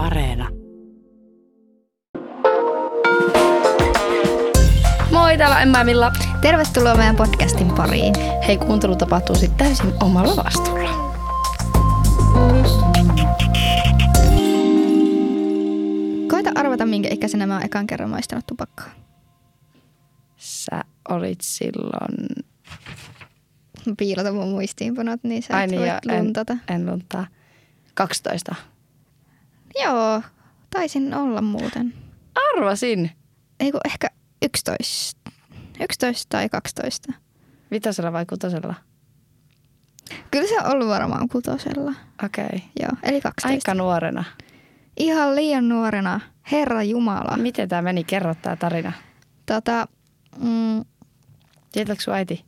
Areena. Moi, täällä on Emma Milla. Tervetuloa meidän podcastin pariin. Hei, kuuntelu tapahtuu sitten täysin omalla vastuulla. Koita arvata, minkä ikäisenä mä oon ekan kerran maistanut tupakkaa. Sä olit silloin... Mä piilotan mun muistiinpanot, niin sä Ai et niin, voi ja en- luntata. En luntaa. 12. Joo, taisin olla muuten. Arvasin. Ei kun ehkä 11. 11 tai 12. Vitosella vai kutosella? Kyllä se on ollut varmaan kutosella. Okei. Okay. Joo, eli 12. Aika nuorena. Ihan liian nuorena. Herra Jumala. Miten tämä meni? Kerro tää tarina. Tota, mm, Tietääkö sun äiti?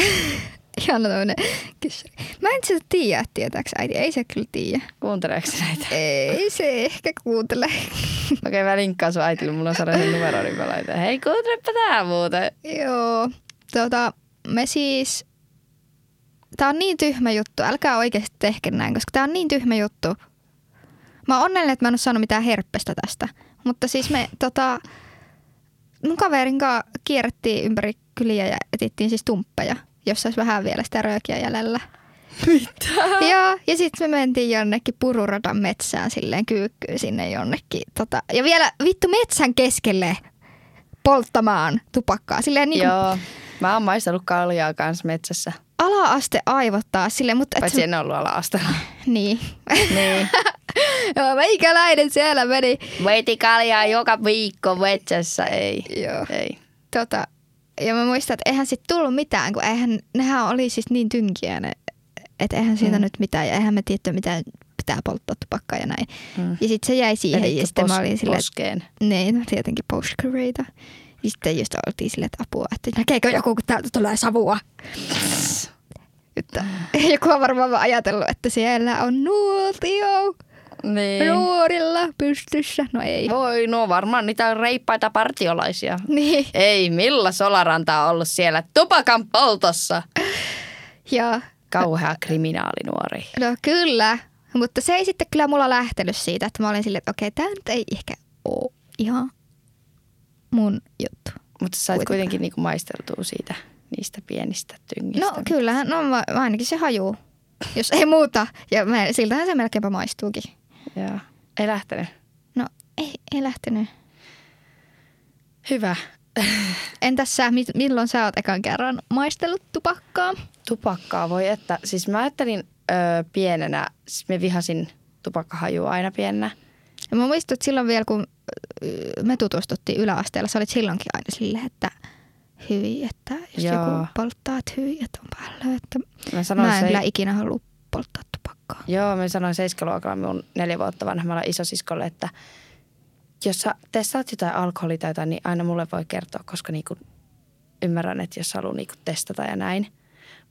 ihan tämmönen kyssäri. Mä en sitä tiedä, tietääks äiti. Ei se kyllä tiedä. Kuunteleeko se näitä? Ei se ehkä kuuntele. Okei, okay, mä linkkaan sun äitille. Mulla on sellainen numero, niin mä laitan. Hei, kuuntelepa tää muuten. Joo, tota, me siis... Tää on niin tyhmä juttu. Älkää oikeasti tehkö näin, koska tää on niin tyhmä juttu. Mä oon onnellinen, että mä en oo saanut mitään herppestä tästä. Mutta siis me tota, mun kaverin kanssa kierrettiin ympäri kyliä ja etittiin siis tumppeja, jossa olisi vähän vielä sitä röökiä jäljellä. Mitä? Joo, ja sitten me mentiin jonnekin pururadan metsään silleen kyykkyyn sinne jonnekin. Tota, ja vielä vittu metsän keskelle polttamaan tupakkaa. Silleen niin kuin Joo. Mä oon maistanut kaljaa kanssa metsässä. ala-aste aivottaa silleen, mutta... et Paitsi en ollut ala-asteella. Niin. niin. Joo, meikäläinen siellä meni. Veiti kaljaa joka viikko metsässä. Ei. Joo. Ei. Tota, ja mä muistan, että eihän sit tullut mitään, kun eihän, nehän oli siis niin tynkiä ne, että eihän siitä Mm. nyt mitään, ja eihän me tiedetty mitään pitää polttaa tupakkaa ja näin. Mm. Ja sitten se jäi siihen, Elitkö ja sitten mä pos- olin silleen, Poskeen. niin, no tietenkin postcareita. Ja sitten just oltiin silleen, että apua, että näkeekö joku, kun täältä tulee savua. Että joku on varmaan ajatellut, että siellä on nuotio Niin. nuorilla pystyssä. No ei. Voi, no varmaan niitä reippaita partiolaisia. Niin. Ei, Milla Solaranta on ollut siellä tupakan poltossa. Ja Kauhea kriminaalinuori. no kyllä, mutta se ei sitten kyllä mulla lähtenyt siitä, että mä olin silleen, että okei, tämä nyt ei ehkä ole ihan mun juttu. Mutta sä sait kuitenkin niinku maisteltua siitä, niistä pienistä tyngistä. No kyllähän, no ainakin se hajuu, jos ei muuta. Ja mä, siltähän se melkeinpä maistuukin. Joo. Ei lähtenyt. No ei, ei lähtenyt. Hyvä. Entäs sä, mi- milloin sä oot ekan kerran maistellut tupakkaa? Tupakkaa voi, että siis mä ajattelin öö, pienenä, siis me vihasin tupakkahajua aina pienenä. Ja mä muistan, että silloin vielä kun me tutustuttiin yläasteella, sä olit silloinkin aina silleen, että hyi, että jos Joo. joku polttaa, että hyi, että on päällä. Että Mä mä en se, kyllä ikinä halua polttaa tupakkaa. Joo, mä sanoin seiskaluokalla mun neljä vuotta vanhemmalle isosiskolle, että jos sä testaat jotain alkoholia tai jotain, niin aina mulle voi kertoa, koska niinku ymmärrän, että jos haluaa niinku testata ja näin.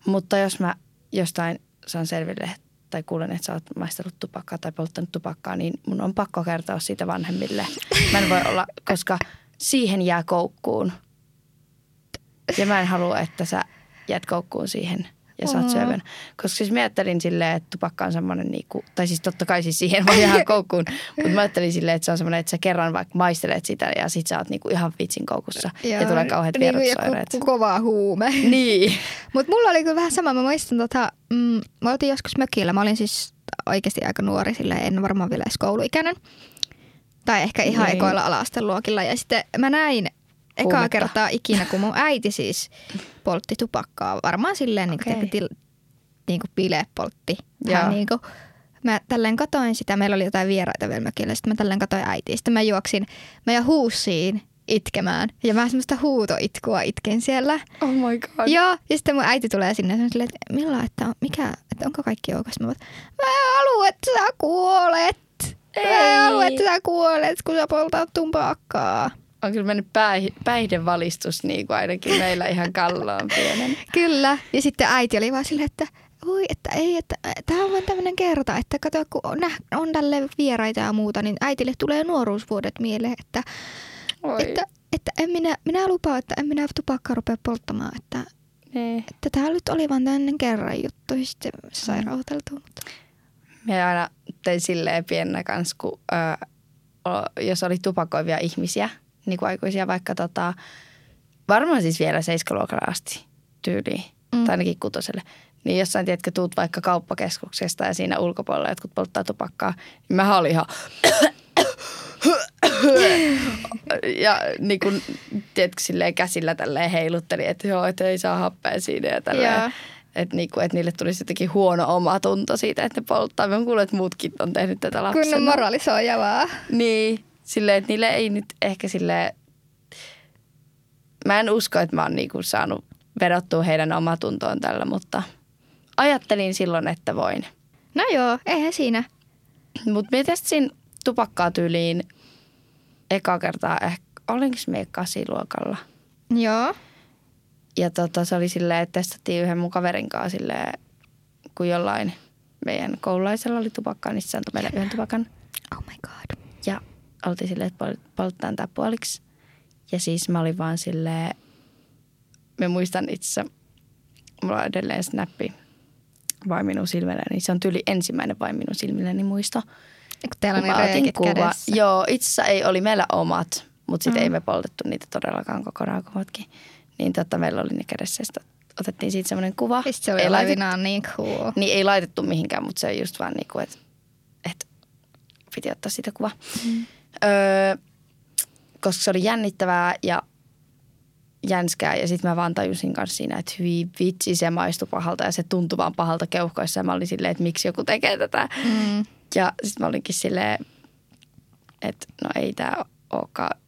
Mutta jos mä jostain saan selville tai kuulen, että sä oot maistellut tupakkaa tai polttanut tupakkaa, niin mun on pakko kertoa siitä vanhemmille. Mä en voi olla, koska siihen jää koukkuun. Ja mä en halua, että sä jäät koukkuun siihen ja saat Oo. syövän. Koska siis mä ajattelin silleen, että tupakka on semmoinen, niinku, tai siis totta kai siis siihen voi jäädä koukkuun, mutta mä ajattelin silleen, että se on semmoinen, että sä kerran vaikka maistelet sitä ja sit sä oot niinku ihan vitsin koukussa ja, ja tulee kauheat niin kuin vierotusoireet. joku kova huume. Niin. Mutta mulla oli kyllä vähän sama. Mä muistan, tota, mm, mä oltiin joskus mökillä. Mä olin siis oikeasti aika nuori, sillä en varmaan vielä edes kouluikäinen. Tai ehkä ihan Niin. ekoilla ala-asteluokilla. Ja sitten mä näin ekaa Huumetta. kertaa ikinä, kun mun äiti siis poltti tupakkaa. Varmaan silleen niin kuin, til, niin kuin bile poltti. Hän niin kuin, mä tälleen katoin sitä, meillä oli jotain vieraita vielä mökillä, sitten mä tälleen katoin äitiä. Sitten mä juoksin, mä ja huusiin itkemään. Ja mä semmoista huutoitkua itken siellä. Oh my god. Joo, ja sitten mun äiti tulee sinne ja silleen, että Milla, että, on, mikä, että onko kaikki ok? Mä, mä en halua, että sä kuolet. Mä Ei. en halua, että sä kuolet, kun sä poltat tupakkaa. On kyllä mennyt päih- päihdevalistus niin kuin ainakin meillä ihan kalloon pienen. Kyllä. Ja sitten äiti oli vaan silleen, että oi, että ei, että tämä on vain tämmöinen kerta, että kato, kun on, on tälle vieraita ja muuta, niin äitille tulee nuoruusvuodet mieleen, että, Oi. että, että en minä, minä lupaan, että en minä tupakkaa rupea polttamaan, että, Niin. että tämä nyt oli vain tämmöinen kerran juttu, ja sitten se sai rauhoiteltua. Mutta... Me aina tein silleen pienenä kanssa, kun ö, jos oli tupakoivia ihmisiä, niin kuin aikuisia vaikka tota, varmaan siis vielä seiskaluokalla asti tyyliin, Mm. tai ainakin kutoselle. Niin jossain, tiedätkö, tuut vaikka kauppakeskuksesta ja siinä ulkopuolella jotkut polttaa tupakkaa, niin mä olin ihan ja niin kuin, tiedätkö, silleen käsillä tälleen heilutteli, että joo, että ei saa happea siinä ja Joo. tälleen. Että niinku, et niille tulisi jotenkin huono omatunto siitä, että ne polttaa. Mä kuullut, että muutkin on tehnyt tätä lapsena. Kunnon moralisoijavaa. Niin, silleen, että niille ei nyt ehkä sille Mä en usko, että mä oon niinku saanut vedottua heidän omatuntoon tällä, mutta ajattelin silloin, että voin. No joo, eihän siinä. Mutta me testin tupakkaa tyyliin eka kertaa ehkä, olinko me kasiluokalla? Joo. Ja tota, se oli silleen, että testattiin yhden mun kaverin kanssa silleen, kun jollain meidän koululaisella oli tupakkaa, niin se antoi meille yhden tupakan. Oh my god. Ja oltiin silleen, että pol- polttaan tää puoliksi. Ja siis mä olin vaan silleen, mä muistan itse, mulla on edelleen snappi vain minun silmillä, niin se on tyyli ensimmäinen vain minun silmilläni muisto. Ja kun teillä on otin kuva- kädessä. Joo, itse asiassa ei oli meillä omat, mutta sitten Mm. ei me poltettu niitä todellakaan kokonaan kummatkin. Niin totta, meillä oli ne kädessä ja otettiin siitä semmoinen kuva. Se oli ei, laitettu, niin cool. niin ei laitettu mihinkään, mutta se on just vaan niin kuin, että, että piti ottaa siitä kuva. Mm. Öö, koska se oli jännittävää ja jänskää ja sitten mä vaan tajusin kanssa siinä, että hyvin vitsi se maistui pahalta ja se tuntui vaan pahalta keuhkoissa ja mä olin silleen, että miksi joku tekee tätä. Mm. Ja sitten mä olinkin silleen, että no ei tämä olekaan,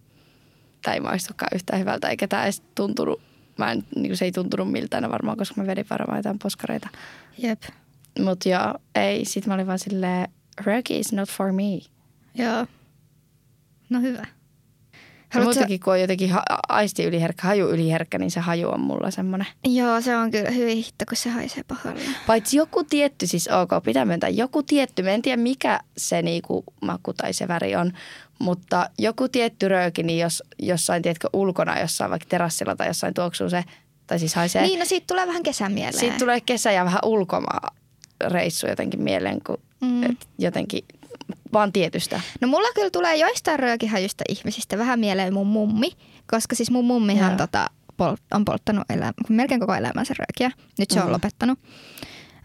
tämä ei maistukaan yhtään hyvältä eikä tämä edes tuntunut, mä en, niin se ei tuntunut miltään varmaan, koska mä vedin varmaan jotain poskareita. Jep. Mutta joo, ei, sitten mä olin vaan silleen, röki is not for me. Joo. No hyvä. Haluatko- muutenkin, kun on jotenkin ha- aisti yliherkkä, haju yliherkkä, niin se haju on mulla semmoinen. Joo, se on kyllä hyvin hitto, kun se haisee pahalle. Paitsi joku tietty, siis ok, pitää myöntää, joku tietty, mä en tiedä mikä se niinku maku tai se väri on, mutta joku tietty rööki, niin jos jossain, tiedätkö, ulkona, jossain vaikka terassilla tai jossain tuoksuu se, tai siis haisee. Niin, no siitä tulee vähän kesän mieleen. Siitä tulee kesä ja vähän ulkomaa reissu jotenkin mieleen, kun mm. et jotenkin vaan tietystä. No mulla kyllä tulee joistain röökihajusta ihmisistä vähän mieleen mun mummi, koska siis mun mummihan Joo. tota, pol- on polttanut elä- melkein koko elämänsä röökiä. Nyt se on Mhm. lopettanut.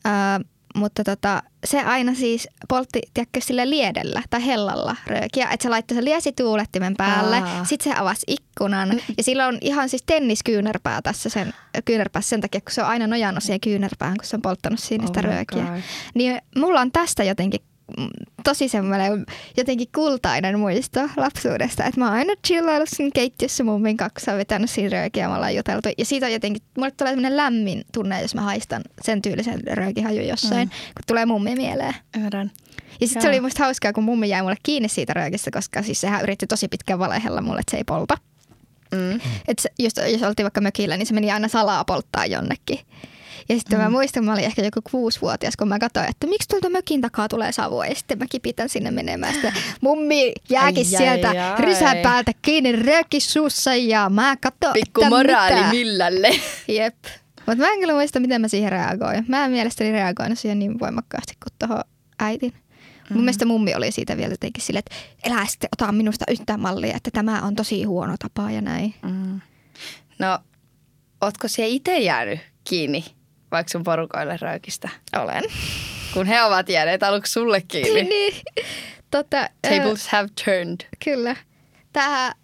Ö, mutta tota, se aina siis poltti, tiedätkö, sille liedellä tai hellalla röökiä. Että se laittoi se liesituulettimen päälle, Aa. sitten se avasi ikkunan. Ja sillä on ihan siis tenniskyynärpää tässä sen, kyynärpäässä sen takia, kun se on aina nojannut siihen kyynärpäähän, kun se on polttanut siinä sitä Oh my röökiä. God. Niin mulla on tästä jotenkin mm, tosi semmoinen jotenkin kultainen muisto lapsuudesta, että mä oon aina chillaillut siinä keittiössä mummin kanssa, vetänyt siinä röökiä me ollaan juteltu. Ja siitä on jotenkin, mulle tulee semmoinen lämmin tunne, jos mä haistan sen tyylisen röökihaju jossain, mm. kun tulee mummi mieleen. Ymmärrän. Ja sitten se oli musta hauskaa, kun mummi jäi mulle kiinni siitä röökistä, koska siis sehän yritti tosi pitkään valehella mulle, että se ei polta. Mm. Että just, jos oltiin vaikka mökillä, niin se meni aina salaa polttaa jonnekin. Ja sitten mm. mä muistan, mä olin ehkä joku kuusivuotias, kun mä katsoin, että miksi tuolta mökin takaa tulee savua. Ja sitten mä kipitän sinne menemään. Sitten mummi jääkin Ai, ai, sieltä ai. rysän päältä kiinni röökissuussa ja mä katsoin, Pikku että moraali mitä. millälle. Jep. Mutta mä en kyllä muista, miten mä siihen reagoin. Mä en mielestäni reagoinut siihen niin voimakkaasti kuin tuohon äitin. Mm. Mun mielestä mummi oli siitä vielä jotenkin silleen, että elää sitten ota minusta yhtään mallia, että tämä on tosi huono tapa ja näin. Mm. No, ootko se itse jäänyt kiinni vaikka sun porukoille röökistä? Olen. Kun he ovat jääneet aluksi sulle kiinni. niin. Tota, Tables have turned. Kyllä. Tää,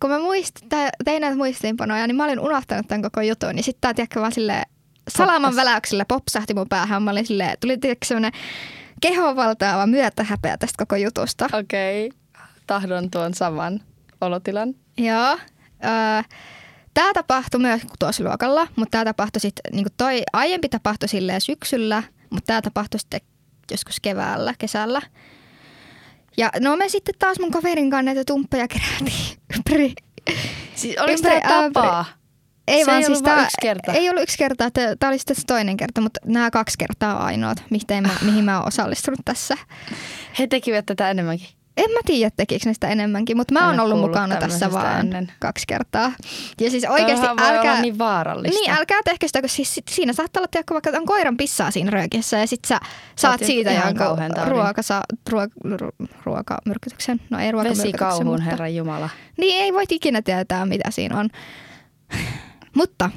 kun mä muist, tää, tein näitä muistiinpanoja, niin mä olin unohtanut tämän koko jutun. Niin sitten tää tiedätkö vaan silleen salaman väläyksellä popsahti mun päähän. Mä olin silleen, tuli tiedätkö semmoinen kehovaltaava myötähäpeä tästä koko jutusta. Okei. Okay. Tahdon tuon saman olotilan. Joo. Öö, tämä tapahtui myös kutosluokalla, mutta tämä tapahtui sitten, niin toi aiempi tapahtui silleen syksyllä, mutta tämä tapahtui sitten joskus keväällä, kesällä. Ja no me sitten taas mun kaverin kanssa näitä tumppeja kerätiin ympäri. Siis oliko Ympäri tämä tapa? Ei Se vaan ei siis tää, yksi kerta. Ei ollut yksi kerta, tämä oli sitten toinen kerta, mutta nämä kaksi kertaa ainoat, mihin mä, mihin mä oon osallistunut tässä. He tekivät tätä enemmänkin. En mä tiedä, tekikö ne sitä enemmänkin, mutta mä oon oo ollut mukana tässä vaan ennen. kaksi kertaa. Ja siis oikeasti voi älkää... niin vaarallista. Niin, älkää tehkö sitä, koska siis siinä saattaa olla tiedätkö, vaikka on koiran pissaa siinä röökissä ja sit sä saat siitä ihan jonkun ruokasa, ruok, ru, ruokamyrkytyksen. No ei ruokamyrkytyksen, Vesikauhun, mutta... herran jumala. Niin ei voi ikinä tietää, mitä siinä on. mutta,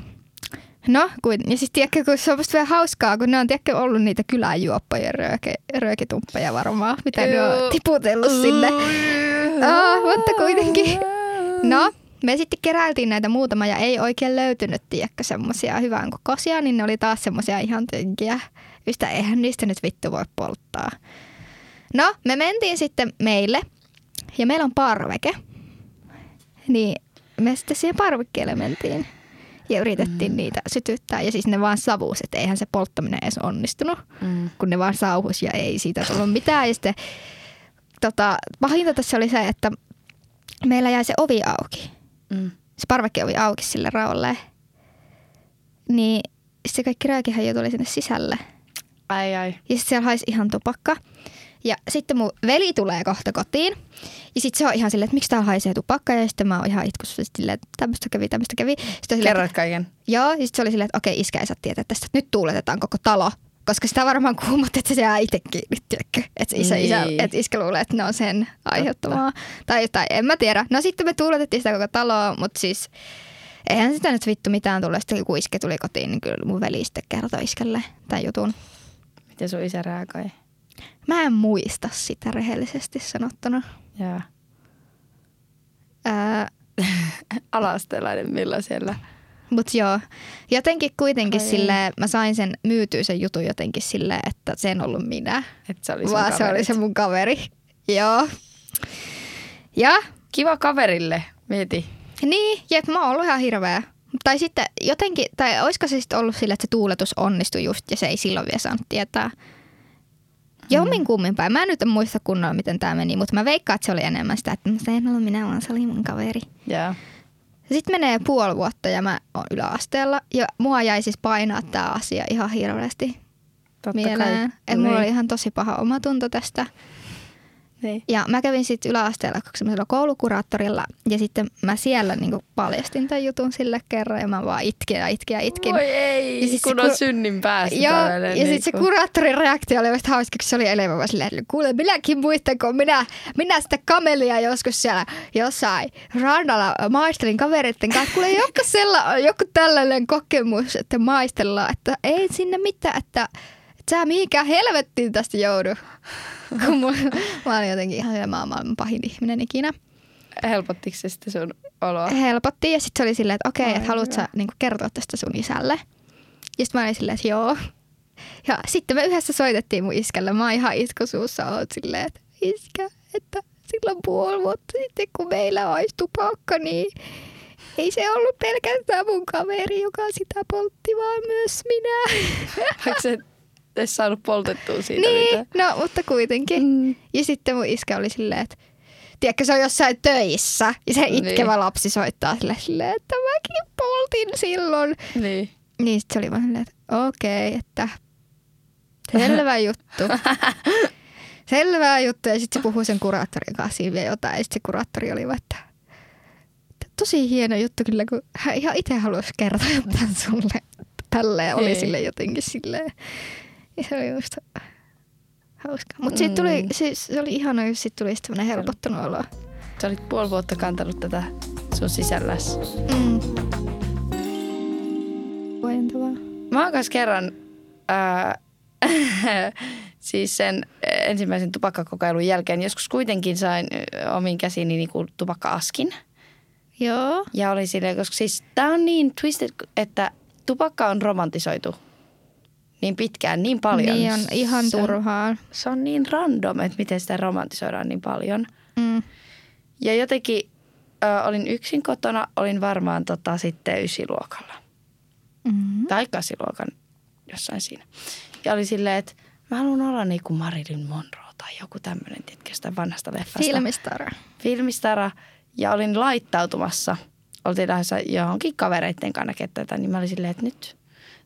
no, kuin, ja siis tiedätkö, kun se on musta vielä hauskaa, kun ne on tiedätkö, ollut niitä kyläjuoppojen rööke, röökitumppeja varmaan, mitä ne on tiputellut sinne. Ah, mutta kuitenkin. No, me sitten keräiltiin näitä muutama ja ei oikein löytynyt, tiedätkö, semmosia hyvän kokoisia, niin ne oli taas semmosia ihan tönkiä. Ystä eihän niistä nyt vittu voi polttaa. No, me mentiin sitten meille ja meillä on parveke. Niin me sitten siihen parvekkeelle mentiin ja yritettiin mm. niitä sytyttää. Ja siis ne vaan savus, että eihän se polttaminen edes onnistunut, Mm. kun ne vaan sauhus ja ei siitä tullut mitään. Ja sitten tota, pahinta tässä oli se, että meillä jäi se ovi auki. Mm. Se parvekkeovi auki sille raolle. Niin se kaikki rääkihän jo tuli sinne sisälle. Ai ai. Ja sitten siellä haisi ihan tupakka. Ja sitten mun veli tulee kohta kotiin. Ja sitten se on ihan silleen, että miksi täällä haisee tupakka. Ja sitten mä oon ihan itkussa silleen, että tämmöistä kävi, tämmöistä kävi. Sitten Kerroit kaiken. Joo, ja sitten se oli silleen, että okei, iskä ei saa tietää tästä, nyt tuuletetaan koko talo. Koska sitä varmaan kuumotti, että se jää itse kiinni, tiedätkö? Että isä, Niin. isä, että iskä luulee, että ne on sen aiheuttamaa. Tai jotain, en mä tiedä. No sitten me tuuletettiin sitä koko taloa, mutta siis eihän sitä nyt vittu mitään tullut. Sitten kun iske tuli kotiin, niin kyllä mun veli sitten kertoi iskelle tämän jutun. Miten sun isä reagoi? Mä en muista sitä rehellisesti sanottuna. Joo. Ää, Alasteelainen millä siellä. Mutta joo, jotenkin kuitenkin Ai sille mä sain sen myytyä sen jutun jotenkin silleen, että se en ollut minä. Että se oli vaan se oli se mun kaveri. Joo. Ja Kiva kaverille, mieti. niin, jep, mä oon ollut ihan hirveä. Tai sitten jotenkin, tai olisiko se sitten ollut sillä, että se tuuletus onnistui just ja se ei silloin vielä saanut tietää. Jommin kummin päin. Mä en nyt muista kunnolla, miten tämä meni, mutta mä veikkaan, että se oli enemmän sitä, että no, se en ollut minä, vaan se oli mun kaveri. Joo. Sitten menee puoli vuotta ja mä oon yläasteella ja mua jäi siis painaa tämä asia ihan hirveästi Totta mieleen. Että mulla oli ihan tosi paha omatunto tästä. Niin. Ja mä kävin sitten yläasteella semmoisella koulukuraattorilla ja sitten mä siellä niinku paljastin tämän jutun sille kerran ja mä vaan itkin ja itkin ja itkin. Voi ei, Ja sit kun on synnin päästä Joo, ja sitten se niinku- kuraattorin reaktio oli vasta hauska, kun se oli elävä vaan silleen, että kuule, minäkin muistan, kun minä, minä sitä kamelia joskus siellä jossain rannalla maistelin kavereiden kanssa. Kuule, joku, joku tällainen kokemus, että maistellaan, että ei sinne mitään, että, että sä mihinkään helvettiin tästä joudu. Kun mulla, mä olin jotenkin ihan siellä maailman pahin ihminen ikinä. Helpottiko se sitten sun oloa? Helpotti ja sitten se oli silleen, että okei, Ai että haluatko sä niin kertoa tästä sun isälle? Ja sitten mä olin silleen, että joo. Ja sitten me yhdessä soitettiin mun iskälle. Mä oon ihan itkusuussa oot silleen, että iskä, että silloin puoli vuotta sitten, kun meillä olisi tupakka, niin ei se ollut pelkästään mun kaveri, joka sitä poltti, vaan myös minä. Vaikka se et saanut poltettua siitä niin, mitään. no mutta kuitenkin. Mm. Ja sitten mun iskä oli silleen, että tiedätkö, se on jossain töissä. Ja se Niin. itkevä lapsi soittaa sille silleen, että mäkin poltin silloin. Niin. Niin sit se oli vaan silleen, että okei, että selvä juttu. Selvä juttu. Ja sitten se puhui sen kuraattorin kanssa siinä vielä jotain. Ja sitten se kuraattori oli vaan, että, että tosi hieno juttu kyllä, kun hän ihan itse haluaisi kertoa jotain sulle. Tälleen oli Hei. sille jotenkin silleen. Ja se oli musta hauska. Mutta siitä tuli, Mm. siis, se oli ihana, jos siitä tuli semmoinen helpottunut olo. Sä olit puoli vuotta kantanut tätä sun sisälläs. Mm. Huojentavaa. Mä oon kanssa kerran ää, siis sen ensimmäisen tupakkakokeilun jälkeen joskus kuitenkin sain omiin käsiini niinku tupakka-askin. Joo. Ja oli silleen, koska siis tää on niin twisted, että tupakka on romantisoitu niin pitkään, niin paljon. Niin on ihan Se on- turhaa. Se on niin random, että miten sitä romantisoidaan niin paljon. Mm. Ja jotenkin ö, olin yksin kotona, olin varmaan tota, sitten ysiluokalla. Mm. Tai kasiluokan jossain siinä. Ja oli silleen, että mä haluan olla niin kuin Marilyn Monroe tai joku tämmöinen, tiedätkö, sitä vanhasta leffasta. Filmistara. Filmistara. Ja olin laittautumassa. Oltiin lähdössä johonkin kavereitten kanssa ketään, niin mä olin silleen, että nyt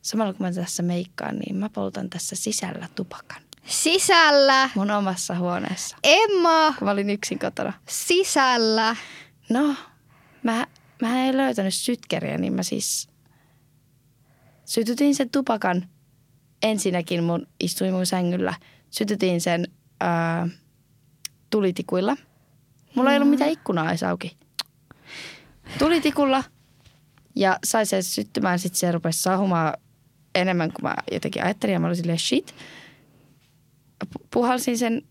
samalla kun mä tässä meikkaan, niin mä poltan tässä sisällä tupakan. Sisällä. mun omassa huoneessa, Emma. kun mä olin yksin kotona. Sisällä. No, mä, mä en löytänyt sytkeriä, niin mä siis sytytin sen tupakan ensinnäkin mun, istuin mun sängyllä, sytytin sen ää, tulitikuilla. Mulla ei ollut mitään ikkunaa edes auki. Tulitikulla ja sai sen syttymään, sitten se rupesi sahumaan enemmän kuin mä jotenkin ajattelin ja mä olin silleen shit. Pu- Puhalsin sen,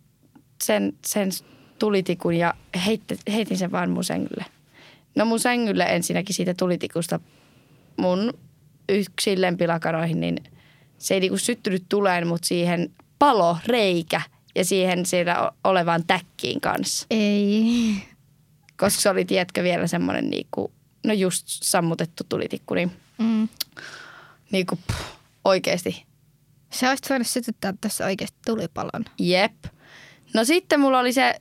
sen, sen tulitikun ja heitte, heitin sen vaan mun sängylle. No mun sängylle ensinnäkin siitä tulitikusta mun yksiin lempilakaroihin, niin se ei niinku syttynyt tuleen, mutta siihen palo reikä ja siihen siellä olevaan täkkiin kanssa. Ei. Koska se oli, tiedätkö, vielä semmoinen niinku, no just sammutettu tulitikku, niin Mm. Niinku, pff, oikeasti Sä olisit voinut sytyttää tässä oikeasti tulipalon. Jep. No sitten mulla oli se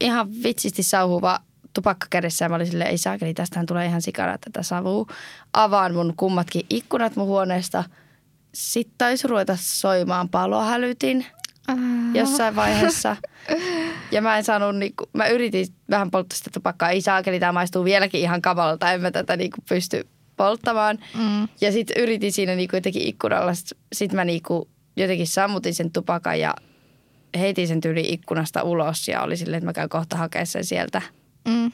ihan vitsisti sauhuva tupakka kädessä ja mä olin silleen, ei saakeli, tästähän tulee ihan sikana tätä savua. Avaan mun kummatkin ikkunat mun huoneesta. Sitten taisi ruveta soimaan palohälytin jossain vaiheessa. Ja mä en saanut, niinku, mä yritin vähän polttaa sitä tupakkaa. Ei saakeli, tämä maistuu vieläkin ihan kamalta. En mä tätä niinku pysty polttamaan. Mm. Ja sitten yritin siinä niinku jotenkin ikkunalla. Sitten sit mä niinku jotenkin sammutin sen tupakan ja heitin sen tyyli ikkunasta ulos. Ja oli silleen, että mä käyn kohta hakemaan sen sieltä. Mm.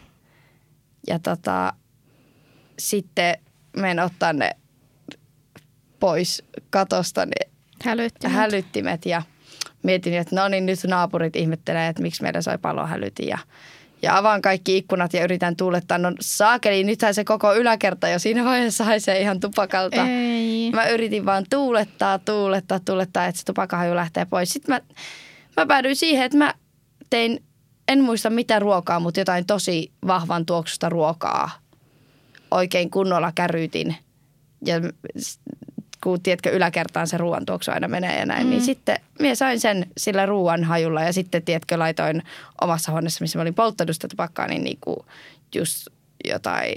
Ja tota, sitten menen ottaa ne pois katosta ne Hälytti. hälyttimet ja mietin, että no niin nyt naapurit ihmettelee, että miksi meidän soi palohälytin ja ja avaan kaikki ikkunat ja yritän tuulettaa. No saakeli, nythän se koko yläkerta jo siinä vaiheessa haisee ihan tupakalta. Ei. Mä yritin vaan tuulettaa, tuulettaa, tuulettaa, että se tupakahaju lähtee pois. Sitten mä, mä päädyin siihen, että mä tein, en muista mitä ruokaa, mutta jotain tosi vahvan tuoksusta ruokaa. Oikein kunnolla käryytin. Ja kun tiedätkö, yläkertaan se ruoan tuoksu aina menee ja näin, mm. niin sitten minä sain sen sillä ruoan hajulla ja sitten, tiedätkö, laitoin omassa huoneessa, missä mä olin polttanut sitä tupakkaa, niin niinku just jotain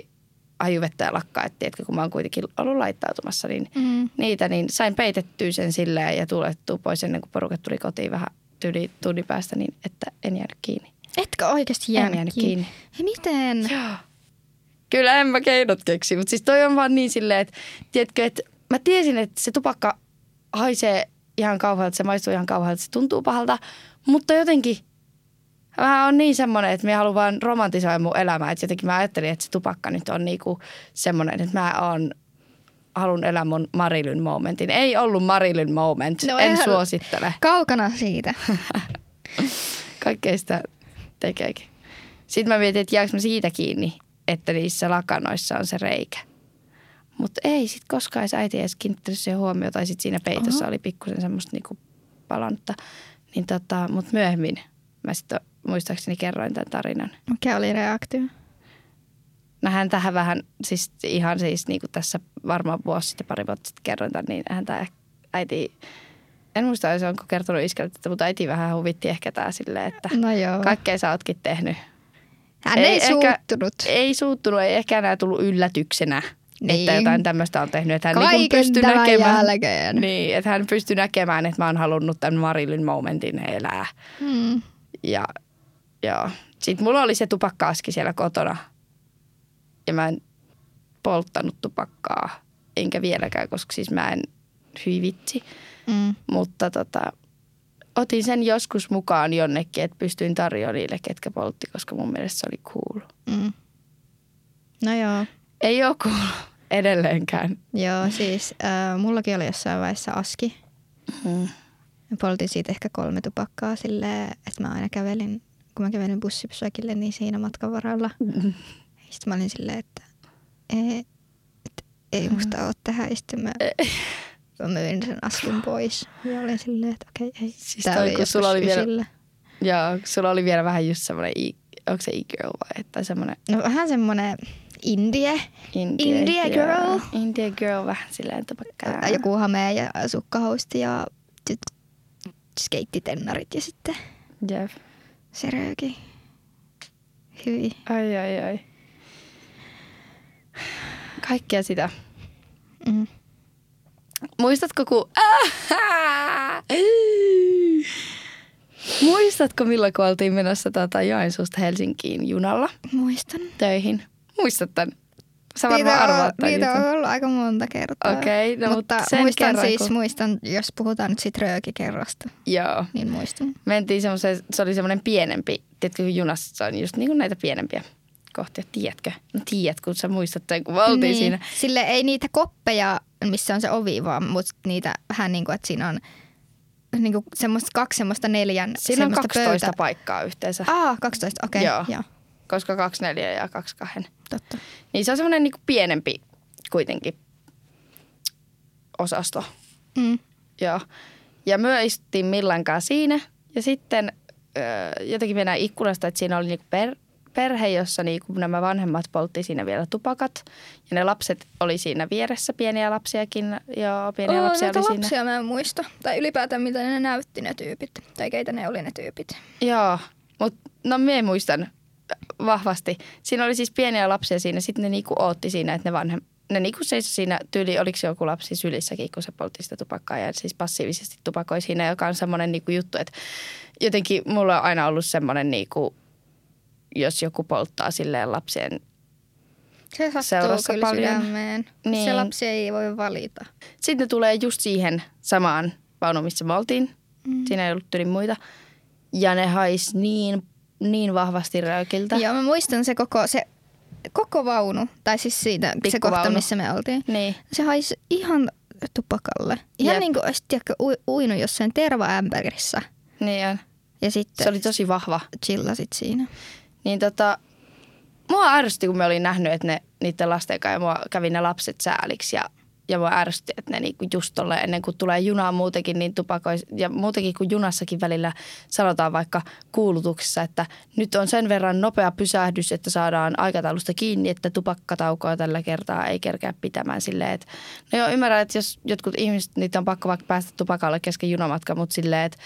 hajuvettä ja lakkaa, että tiedätkö, kun mä oon kuitenkin ollut laittautumassa, niin Mm. niitä, niin sain peitettyä sen silleen ja tuulettua pois ennen kuin porukat tuli kotiin vähän tyli tunnin päästä, niin että en jäänyt kiinni. Etkö oikeasti En jäänyt jäänyt kiinni? kiinni. Miten? Kyllä en mä keinot keksi, mutta siis toi on vaan niin silleen, että tiedätkö, että mä tiesin, että se tupakka haisee ihan kauhealta, se maistuu ihan kauhealta, se tuntuu pahalta, mutta jotenkin mä on niin semmoinen, että mä haluan vaan romantisoida mun elämää, että jotenkin mä ajattelin, että se tupakka nyt on niinku semmoinen, että mä oon haluan elää mun Marilyn momentin. Ei ollut Marilyn moment, No en suosittele. Kaukana siitä. Kaikkea sitä tekeekin. Sitten mä mietin, että jääkö mä siitä kiinni, että niissä lakanoissa on se reikä. Mutta ei sit koskaan edes äiti edes kiinnittänyt siihen huomioon. Tai sitten siinä peitossa Oho. oli pikkusen semmoista niinku palannutta. Niin tota, mutta myöhemmin mä sitten muistaakseni kerroin tämän tarinan. Mikä oli reaktio? No hän tähän vähän, siis ihan siis niin kuin tässä varmaan vuosi sitten, pari vuotta sitten kerroin tämän, niin hän tämä äiti, en muista edes onko kertonut iskälle, että mutta äiti vähän huvitti ehkä tämä silleen, että No joo. kaikkea sä ootkin tehnyt. Hän ei, ei ei ehkä- suuttunut. Ei suuttunut, ei ehkä enää tullut yllätyksenä, Niin. että jotain tämmöistä on tehnyt. Että hän niin Kaiken pystyi tämän näkemään, jälkeen. Niin, että hän pystyi näkemään, että mä oon halunnut tämän Marilyn momentin elää. Mm. Ja joo. Sitten mulla oli se tupakkaaski siellä kotona. Ja mä en polttanut tupakkaa. Enkä vieläkään, koska siis mä en hyi vitsi. Mm. Mutta tota, otin sen joskus mukaan jonnekin, että pystyin tarjoamaan niille, ketkä poltti, koska mun mielestä se oli cool. Mm. No joo. Ei ole cool edelleenkään. Joo, siis äh, mullakin oli jossain vaiheessa aski. Mm. Poltin siitä ehkä kolme tupakkaa silleen, että mä aina kävelin, kun mä kävelin bussipysäkille, niin siinä matkan varrella. Sitten mä olin silleen, että ei, että ei musta ole tähän. Sitten mä, mä myin sen askin pois. Ja olin silleen, että okei, ei. Siis Tää toi, oli kun sulla oli vielä- ysillä. Joo, sulla oli vielä vähän just semmoinen, onko se e-girl vai? Tai semmoinen No vähän semmonen indie. India, India girl. India girl, vähän silleen tupakkaa. Joku hame ja sukkahousti ja skeittitennarit ja sitten Jep. se rööki. Hyvin. Ai, ai, ai. Kaikkea sitä. Mm. Muistatko, kun... Muistatko milloin kun oltiin menossa tuota Joensuusta Helsinkiin junalla Muistan. töihin? Muistat tämän? Sä Niitä varmaan on, arvaat tämän niitä jutun. on ollut aika monta kertaa. Okei, no mutta mut sen muistan kerran, siis, kun- muistan, jos puhutaan nyt siitä röökikerrosta, Joo. niin muistan. Mentiin semmoiseen, se oli semmoinen pienempi, tiedätkö kun junassa se on just niin kuin näitä pienempiä kohtia, tiedätkö? No tiedät, kun sä muistat sen, kun me oltiin niin. siinä. Sille ei niitä koppeja, missä on se ovi, vaan mutta niitä vähän niin kuin, että siinä on niin kuin semmoista, kaksi semmoista neljän Siinä on semmoista 12 pöytä. paikkaa yhteensä, Aa, 12, okei. Joo. Okay. Joo. koska kaksi neljä ja kaksi kahden. Totta. Niin se on semmoinen niin pienempi kuitenkin osasto. Mm. Joo. Ja me istuttiin Millankaan siinä. Ja sitten öö, jotenkin mennään ikkunasta, että siinä oli niinku per, perhe, jossa niinku nämä vanhemmat poltti siinä vielä tupakat. Ja ne lapset oli siinä vieressä, pieniä lapsiakin. Joo, pieniä Oo, lapsia oli lapsia mä en muista. Tai ylipäätään mitä ne näytti ne tyypit. Tai keitä ne oli ne tyypit. Joo, mutta no me muistan vahvasti. Siinä oli siis pieniä lapsia siinä. Sitten ne niinku ootti siinä, että ne vanhem, ne niinku seisoi siinä tyyli, oliko joku lapsi sylissäkin, kun se poltti sitä tupakkaa ja siis passiivisesti tupakoi siinä, joka on semmoinen niinku juttu, että jotenkin mulla on aina ollut semmoinen niinku, jos joku polttaa silleen lapsien. Se sattuu kyllä paljon. sydämeen. Niin. Se lapsi ei voi valita. Sitten ne tulee just siihen samaan vaunuun, missä me oltiin. Mm. Siinä ei ollut tyli muita. Ja ne hais niin, niin vahvasti röökiltä. Joo, mä muistan se koko, se koko vaunu. Tai siis siitä, se kohta, missä me oltiin. Niin. Se haisi ihan tupakalle. Ihan Jep. niin kuin olisi tiedätkö, ui- uinut jossain tervaämpärissä. Niin on. Ja sitten Se oli tosi vahva. chillasit siinä. Niin tota, mua ärsytti, kun me olin nähnyt, että ne niiden lasten kanssa ja mua kävi ne lapset sääliksi ja ja mua ärsytti, että ne niinku just tolleen ennen kuin tulee junaan muutenkin, niin tupakoi, ja muutenkin kuin junassakin välillä sanotaan vaikka kuulutuksessa, että nyt on sen verran nopea pysähdys, että saadaan aikataulusta kiinni, että tupakkataukoa tällä kertaa ei kerkeä pitämään silleen, että no joo, ymmärrän, että jos jotkut ihmiset, niitä on pakko vaikka päästä tupakalle kesken junamatka, mutta silleen, että,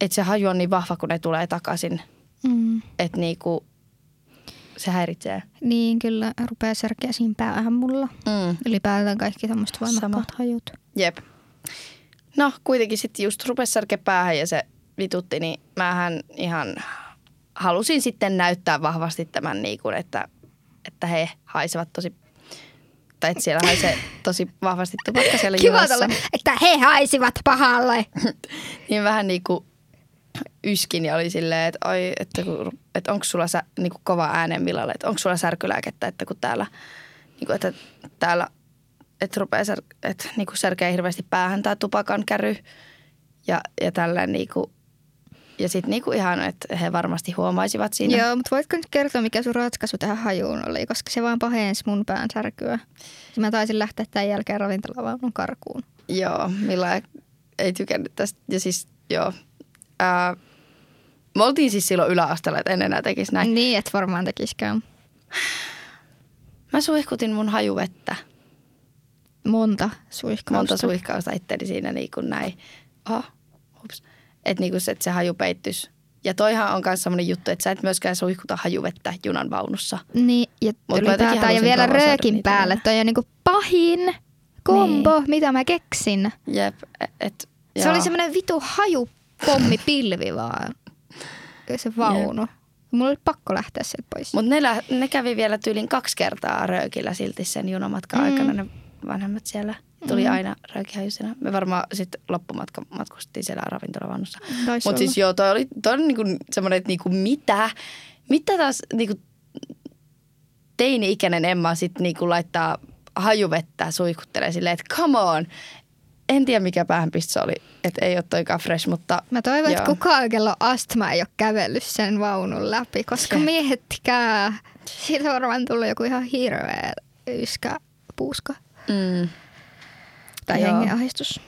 että se haju on niin vahva, kun ne tulee takaisin, Mm. että niinku, se häiritsee. Niin, kyllä rupeaa särkeä siinä päähän mulla. Mm. Ylipäätään kaikki tämmöiset voimakkaat Sama. hajut. Jep. No kuitenkin sitten just rupesi särkeä päähän ja se vitutti, niin mähän ihan halusin sitten näyttää vahvasti tämän niin kuin, että, että he haisevat tosi, tai että siellä haisee tosi vahvasti tupakka siellä Kiva tolle, että he haisivat pahalle. Niin vähän niin kuin yskin ja oli silleen, että, oi, että, kun, että onko sulla sä, niin kuin kova äänen millalle, että onko sulla särkylääkettä, että kun täällä, niin kuin, että täällä että rupeaa sär, että niin kuin särkee hirveästi päähän tämä tupakan käry ja, ja tälleen niin kuin, ja sitten niin kuin ihan, että he varmasti huomaisivat siinä. Joo, mutta voitko nyt kertoa, mikä sun ratkaisu tähän hajuun oli, koska se vaan pahensi mun pään särkyä. Ja mä taisin lähteä tämän jälkeen ravintolavaunun karkuun. Joo, millä ei, ei tykännyt tästä. Ja siis joo, ää, me oltiin siis silloin yläasteella, että en enää tekisi näin. Niin, et varmaan tekiskään. Mä suihkutin mun hajuvettä. Monta suihkausta. monta suihkausta itteni siinä niin kuin näin. Oho, hups. Että niin kuin se, että se haju peittys. Ja toihan on myös semmoinen juttu, että sä et myöskään suihkuta hajuvettä junan vaunussa. Niin, ja ylipäätään ja vielä röökin päälle. Toi on niinku pahin kombo, niin. mitä mä keksin. Jep, et, et, Se oli semmoinen vitu hajupommipilvi vaan. Se vaunu. Mulla oli pakko lähteä sieltä pois. Mutta ne, lä- ne kävi vielä tyylin kaksi kertaa röökillä silti sen junamatkan Mm. aikana ne vanhemmat siellä. Tuli Mm. aina röökihajusena. Me varmaan sitten loppumatka matkustettiin siellä ravintolavaunussa. Mutta siis joo, toi oli, toi oli niinku semmoinen, että niinku mitä, mitä taas niinku teini-ikäinen Emma sitten niinku laittaa hajuvettä suihkuttelee silleen, että come on. En tiedä mikä päähänpisto oli, että ei ole toikaan fresh, mutta Mä toivon, että kukaan, kello astma, ei ole kävellyt sen vaunun läpi, koska Jep. miettikää, siitä on varmaan tullut joku ihan hirveä yskä puuska mm, tai Joo. hengenahdistus.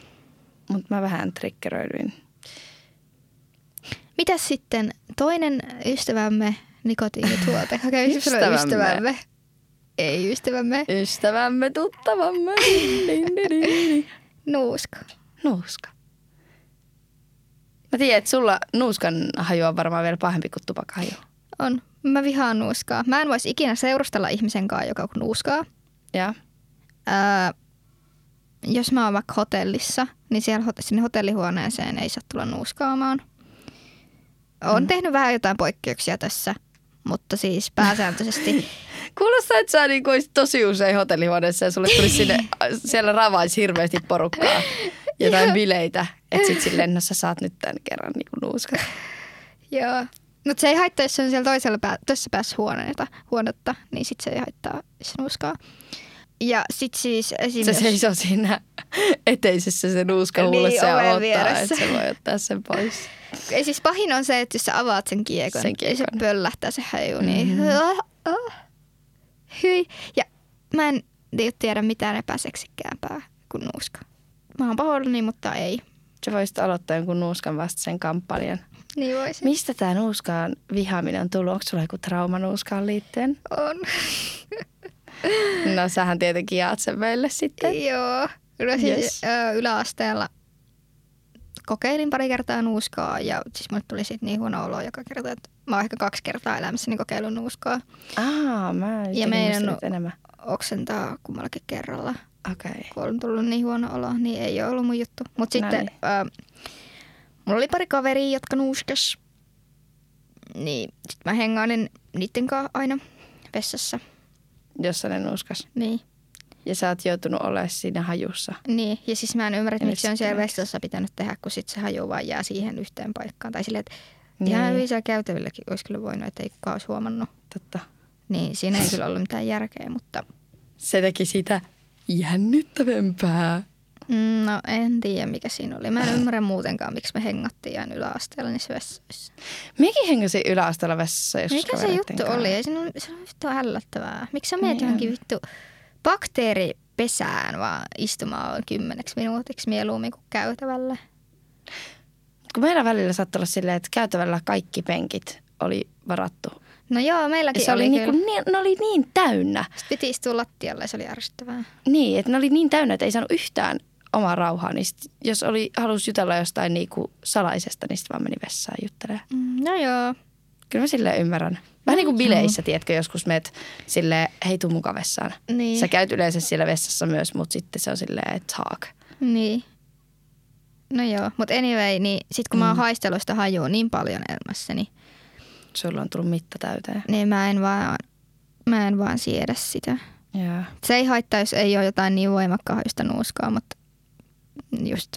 mut mä vähän triggeröidyin. Mitäs sitten toinen ystävämme, nikotiinituote? Okei, okay, Ystävämme. ystävämme. Ei ystävämme, Ystävämme, tuttavamme. Din, din, din, din. Nuuska. Nuuska. Mä tiedän, että sulla nuuskan haju on varmaan vielä pahempi kuin tupakkahaju. On. Mä vihaan nuuskaa. Mä en voisi ikinä seurustella ihmisen kanssa, joka nuuskaa. Ja. Öö, jos mä oon vaikka hotellissa, niin siellä sinne hotellihuoneeseen ei saa tulla nuuskaamaan. Olen mm. tehnyt vähän jotain poikkeuksia tässä, mutta siis pääsääntöisesti Kuulostaa, että sä niin olisit tosi usein hotellihuoneessa ja sulle tulisi sinne, siellä ravaisi hirveästi porukkaa jotain bileitä. Että sit sille lennossa saat nyt tämän kerran niin nuuskat. Joo. Mutta se ei haittaa, jos se on siellä toisella pää, toisessa päässä huoneita, huonetta, niin sit se ei haittaa, jos se nuuskaa. Ja sit siis esimerkiksi... Se seisoo siinä eteisessä se nuuska Niin, huulessa ja oven odottaa, vieressä. että se voi ottaa sen pois. Ei siis pahin on se, että jos sä avaat sen kiekon, Sen se kiekon. pöllähtää se haju, niin Mhm. mm-hmm. Hyi. Ja mä en tiedä mitään epäseksikkäämpää kuin nuuska. Mä oon pahoillani, mutta ei. Sä voisit aloittaa jonkun nuuskan vastaisen kampanjan. Niin voisin. Mistä tämä nuuskaan vihaaminen on tullut? Onko sulla joku trauma nuuskaan liittyen? On. No sähän tietenkin jaat sen meille sitten. Joo. No siis Yes. yläasteella kokeilin pari kertaa nuuskaa ja siis mulle tuli sit niin huono olo joka kerta, että mä oon ehkä kaksi kertaa elämässäni kokeillut nuuskaa. Aa, mä Ja meidän enemmän. Oksentaa kummallakin kerralla. Okei. Okay. kun on tullut niin huono olo, niin ei ole ollut mun juttu. Mutta sitten niin. ää, mulla oli pari kaveria, jotka nuuskas. Niin sit mä hengailin niitten kanssa aina vessassa. Jossa ne nuuskas. Niin. Ja sä oot joutunut olemaan siinä hajussa. niin. Ja siis mä en ymmärrä, että miksi se on siellä vessassa pitänyt tehdä, kun sit se haju vaan jää siihen yhteen paikkaan. Tai silleen, että Niin. ihan hyvin siellä käytävilläkin olisi kyllä voinut, että ei kukaan olisi huomannut. Totta. Niin siinä ei kyllä ollut mitään järkeä, mutta Se teki sitä jännittävämpää. mm, no en tiedä mikä siinä oli. Mä en ymmärrä muutenkaan, miksi me hengattiin ihan yläasteella niissä vessoissa. Mekin hengasin yläasteella vessassa joskus Mikä se juttu kanssa. oli? Ei se, on, se on vittu ällättävää. Miksi sä meet Niin johonkin on. vittu bakteeripesään vaan istumaan kymmeneksi minuutiksi mieluummin kuin käytävällä? Kun meillä välillä saattoi olla silleen, että käytävällä kaikki penkit oli varattu. No joo, Ja meilläkin se oli, oli, niinku, niin, ne oli niin täynnä. Sitten piti istua lattialle ja se oli ärsyttävää. Niin, että ne oli niin täynnä, että ei saanut yhtään omaa rauhaa. Niin sit, jos oli, halusi jutella jostain niinku salaisesta, niin sitten vaan meni vessaan juttelemaan. Mm, no joo. Kyllä mä silleen ymmärrän. Vähän niin kuin bileissä, tiedätkö, joskus meet silleen, hei tuu mukaan vessaan. Niin. Sä käyt yleensä siellä vessassa myös, mutta sitten se on silleen, että talk. Niin. No joo, mutta anyway, niin sit kun mä oon haistellut sitä hajua niin paljon elämässäni, Sulla on tullut mitta täyteen. niin mä en vaan, mä en vaan siedä sitä. Joo. Se ei haittaa, jos ei ole jotain niin voimakkaan hajusta nuuskaa, mutta just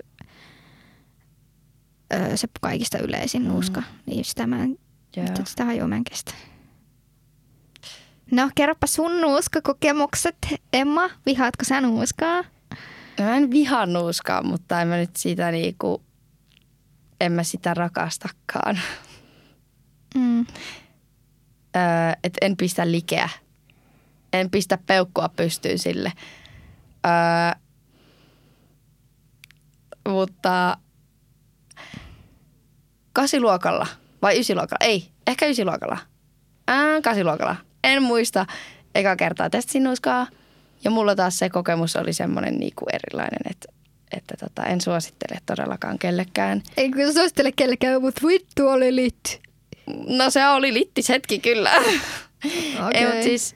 öö, se kaikista yleisin Mm. nuuska, niin sitä mä en, mutta sitä hajua mä en kestä. No, kerropa sun nuuskakokemukset, Emma. Vihaatko sä nuuskaa? Mä en vihaa nuuskaa, mutta en mä nyt siitä niinku, en mä sitä rakastakaan. Mm. Öö, et en pistä likeä. En pistä peukkua pystyyn sille. Öö, mutta kasiluokalla vai ysiluokalla? Ei, ehkä ysiluokalla. Ää, kasiluokalla. En muista eka kertaa testasin nuuskaa. Ja mulla taas se kokemus oli semmoinen niinku erilainen, että, että tota, en suosittele todellakaan kellekään. Ei kyllä suosittele kellekään, mutta vittu oli lit. No se oli littis hetki kyllä. Ei, mutta siis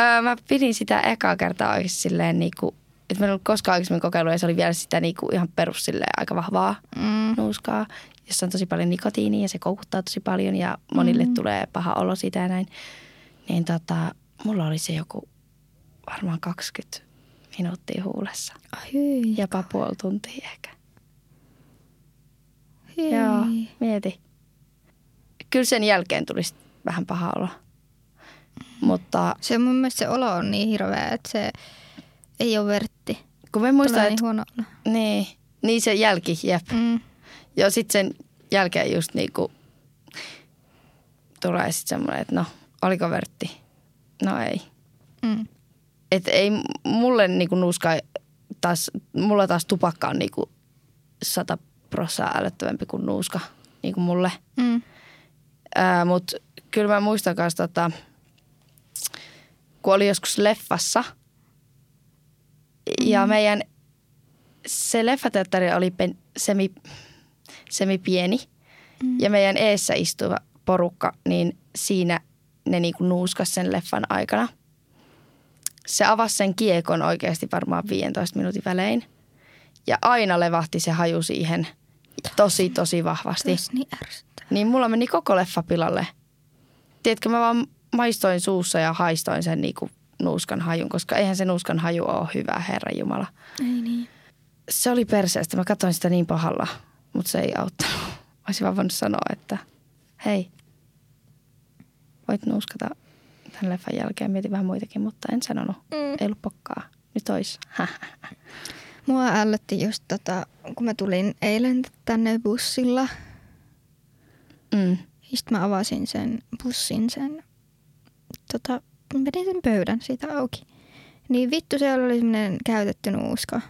öö, mä pidin sitä ekaa kertaa oikeasti silleen niinku, että mä en ollut koskaan aikaisemmin kokeillut ja se oli vielä sitä niinku ihan perus silleen aika vahvaa Mm. nuuskaa, jossa on tosi paljon nikotiinia ja se koukuttaa tosi paljon ja monille mm. tulee paha olo siitä ja näin. Niin tota, mulla oli se joku varmaan 20 minuuttia huulessa. Ai hyi. Jopa puoli tuntia ehkä. hyi. Joo, mieti. Kyllä sen jälkeen tulisi vähän paha olo. Mutta Se mun mielestä se olo on niin hirveä, että se ei ole vertti. kun me muistan, Tulee että niin huono olo. niin, niin se jälki, jep. Mm. Ja sitten sen jälkeen just niinku tulee sitten semmoinen, että no, oliko vertti? No ei. Mm. Et ei mulle niinku nuuska, taas, mulla taas tupakka on niinku sata prossaa älyttävämpi kuin nuuska, niinku mulle. Mm. Mutta kyllä mä muistan myös, tota, kun oli joskus leffassa ja meidän se leffateatteri oli pen, semi, semi pieni Mm. ja meidän eessä istuva porukka, niin siinä ne niinku nuuskas sen leffan aikana. Se avasi sen kiekon oikeasti varmaan 15 minuutin välein ja aina levahti se haju siihen tosi, tosi vahvasti. Niin. Niin mulla meni koko leffa pilalle. Tiedätkö, mä vaan maistoin suussa ja haistoin sen niinku nuuskan hajun, koska eihän se nuuskan haju ole hyvä, Herra Jumala. Ei niin. Se oli perseestä. Mä katsoin sitä niin pahalla, mutta se ei auttanut. Olisin vaan voinut sanoa, että hei, voit nuuskata tämän leffan jälkeen. Mietin vähän muitakin, mutta en sanonut. Mm. Ei ollut pokkaa. Nyt ois. Mua ällötti just tota, kun mä tulin eilen tänne bussilla. mm. Sitten mä avasin sen bussin, sen, tota, vedin sen pöydän siitä auki. Niin vittu siellä oli semmoinen käytetty nuuska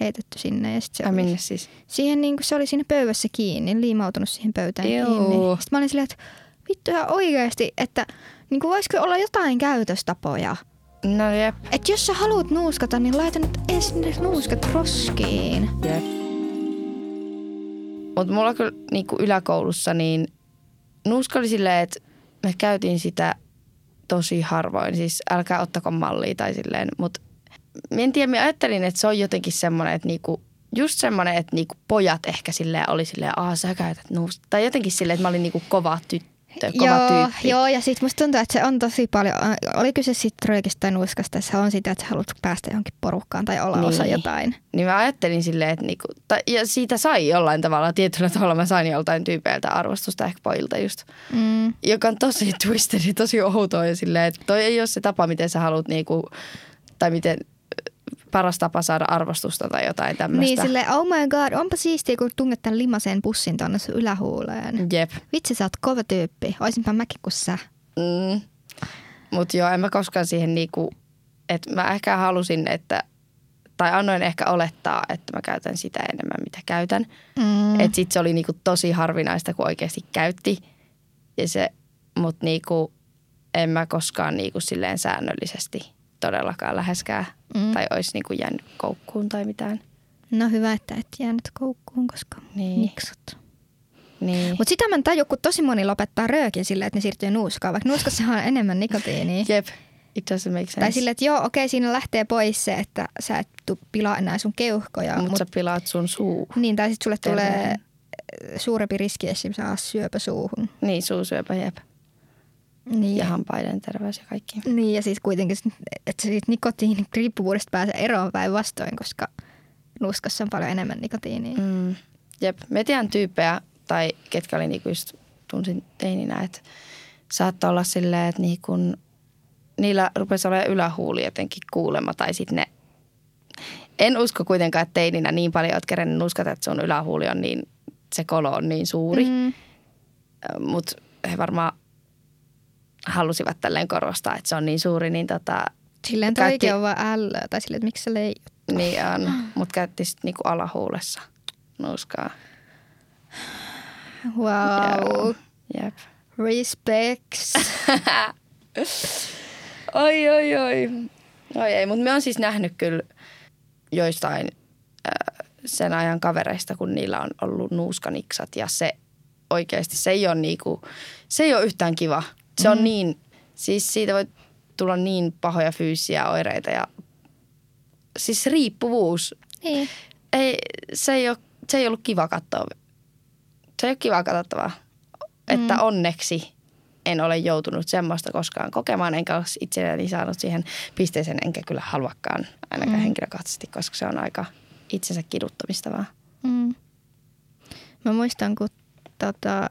heitetty sinne. Ja sit se Ai oli, minne siis? siihen niin kuin se oli siinä pöydässä kiinni, liimautunut siihen pöytään Joo. kiinni. Sitten mä olin silleen, että vittu ihan oikeasti, että niin kuin voisiko olla jotain käytöstapoja. No jep. Että jos sä haluat nuuskata, niin laita nyt ensin nuuskat roskiin. Jep. Mutta mulla kyllä niinku yläkoulussa niin nuuska oli silleen, että me käytiin sitä tosi harvoin. Siis älkää ottako mallia tai silleen. Mutta en tiedä, mä ajattelin, että se on jotenkin semmoinen, että niinku, just semmoinen, että niinku pojat ehkä silleen oli silleen, aa sä käytät nuuska. Tai jotenkin silleen, että mä olin niinku kova tyttö, kova joo, tyyppi. joo, ja sitten musta tuntuu, että se on tosi paljon, oli kyse sitten röökistä tai nuuskasta, se on sitä, että sä haluat päästä johonkin porukkaan tai olla Niin. osa jotain. Niin mä ajattelin silleen, että niinku, tai, ja siitä sai jollain tavalla, tietyllä tavalla mä sain joltain tyypeiltä arvostusta, ehkä pojilta just. Mm. joka on tosi twisted ja tosi outoa ja silleen, että toi ei ole se tapa, miten sä haluat niinku, tai miten paras tapa saada arvostusta tai jotain tämmöistä. Niin silleen, oh my god, onpa siistiä, kun tunget tämän limaseen bussin tonne sun ylähuuleen. Jep. Vitsi, sä oot kova tyyppi. Oisinpä mäkin kuin sä. Mm. Mutta joo, en mä koskaan siihen niinku, että mä ehkä halusin, että, tai annoin ehkä olettaa, että mä käytän sitä enemmän, mitä käytän. Mm. Että sit se oli niinku tosi harvinaista, kun oikeasti käytti. Ja se, mut niinku, en mä koskaan niinku silleen säännöllisesti todellakaan läheskään. Mm. Tai olisi niinku jäänyt koukkuun tai mitään. No hyvä, että et jäänyt koukkuun, koska Niin. niksut. Niin. Mutta sitä mä en taju, kun tosi moni lopettaa röökin silleen, että ne siirtyy nuuskaan, vaikka nuuskassa on enemmän nikotiinia. Jep, it doesn't make sense. Tai silleen, että joo, okei, siinä lähtee pois se, että sä et tu- pilaa enää sun keuhkoja. Mutta Mut, sä pilaat sun suu. niin, tai sitten sulle tulee Terveyden. suurempi riski esimerkiksi saada syöpä suuhun. Niin, suusyöpä, jep. Niin, Ja hampaiden terveys ja kaikki. niin, ja siis kuitenkin, että siitä nikotiinin riippuvuudesta pääsee eroon päinvastoin, koska nuuskassa on paljon enemmän nikotiinia. Mm. Jep, me tiedän tyyppejä, tai ketkä oli niinku just tunsin teininä, että saattaa olla silleen, että niinku, niillä rupesi olemaan ylähuuli jotenkin kuulema, tai sitten ne, en usko kuitenkaan, että teininä niin paljon oot kerennyt nuskata, että sun ylähuuli on niin, se kolo on niin suuri. Mm. mutta he varmaan halusivat tälleen korostaa, että se on niin suuri, niin tota, Silleen Käytti- toikin on vaan ällöä, tai silleen, että miksi sä leijut. niin on, mutta käytti sitten niinku alahuulessa nuuskaa. Wow. Joo. Jep. Respects. Oi, oi, oi. Oi ei, mutta me on siis nähnyt kyllä joistain äh, sen ajan kavereista, kun niillä on ollut nuuskaniksat ja se oikeasti, se ei ole niinku, se ei ole yhtään kiva. Se on Mm. niin, siis siitä voi tulla niin pahoja fyysisiä oireita ja siis riippuvuus. niin. Ei, se, ei ole, se ei ollut kiva katsoa. Se ei ole kiva katsottavaa. Että Mm. onneksi en ole joutunut semmoista koskaan kokemaan, enkä ole itselleni saanut siihen pisteeseen, enkä kyllä haluakaan ainakaan Mm. mm. henkilökohtaisesti, koska se on aika itsensä kiduttamista vaan. Mm. Mä muistan, kun tota,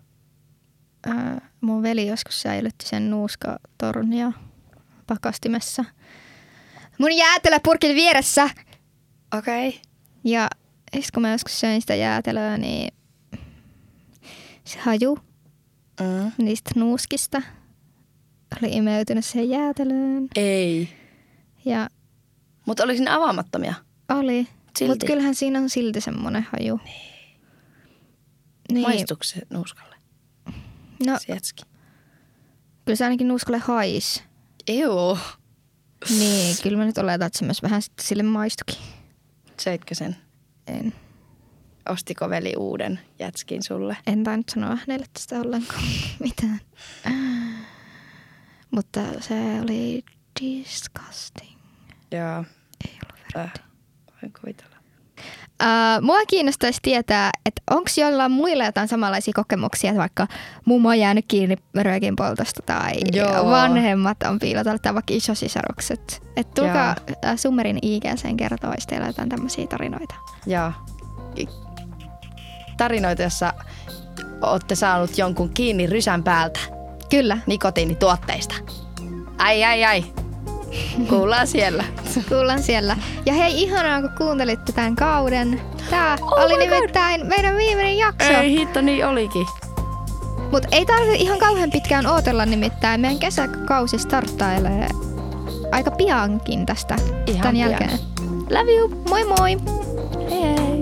ää, mun veli joskus säilytti sen nuuskatornia pakastimessa. Mun jäätelöpurkin vieressä. Okei. Okay. Ja sit kun mä joskus söin sitä jäätelöä, niin se haju Mm. niistä nuuskista oli imeytynyt siihen jäätelöön. Ei. Ja Mutta olisin avaamattomia. oli. Mutta kyllähän siinä on silti semmoinen haju. Niin. Maistuuko se nuuskalle? No, Se jätski. kyllä se ainakin nuuskalle hais. Euu. Niin, kyllä mä nyt oletan, että se myös vähän sitten sille maistukin. Söitkö sen? En, Ostiko veli uuden jätskin sulle? en tainnut sanoa hänelle tästä ollenkaan mitään. Mutta se oli disgusting. Joo. Ei ollut Äh, voin kuvitella. Uh, mua kiinnostaisi tietää, että onko jollain muilla jotain samanlaisia kokemuksia, että vaikka mummo on jäänyt kiinni röökin poltosta tai Joo. vanhemmat on piilotellut tai vaikka isosisarukset. Että tulkaa uh, Summerin IGCen kertoa, jos teillä on jotain tämmöisiä tarinoita. Joo. Tarinoita, jossa olette saanut jonkun kiinni rysän päältä Kyllä, nikotiinituotteista. Ai ai ai. Kuullaan siellä. kuullaan siellä. Ja hei, ihanaa kun kuuntelitte tämän kauden. Tämä Oh oli my God. nimittäin meidän viimeinen jakso. Ei hitto, niin olikin. Mutta ei tarvitse ihan kauhean pitkään odotella nimittäin. Meidän kesäkausi starttailee aika piankin tästä Ihan tämän pian. jälkeen. Love you. Moi moi! Hei hei.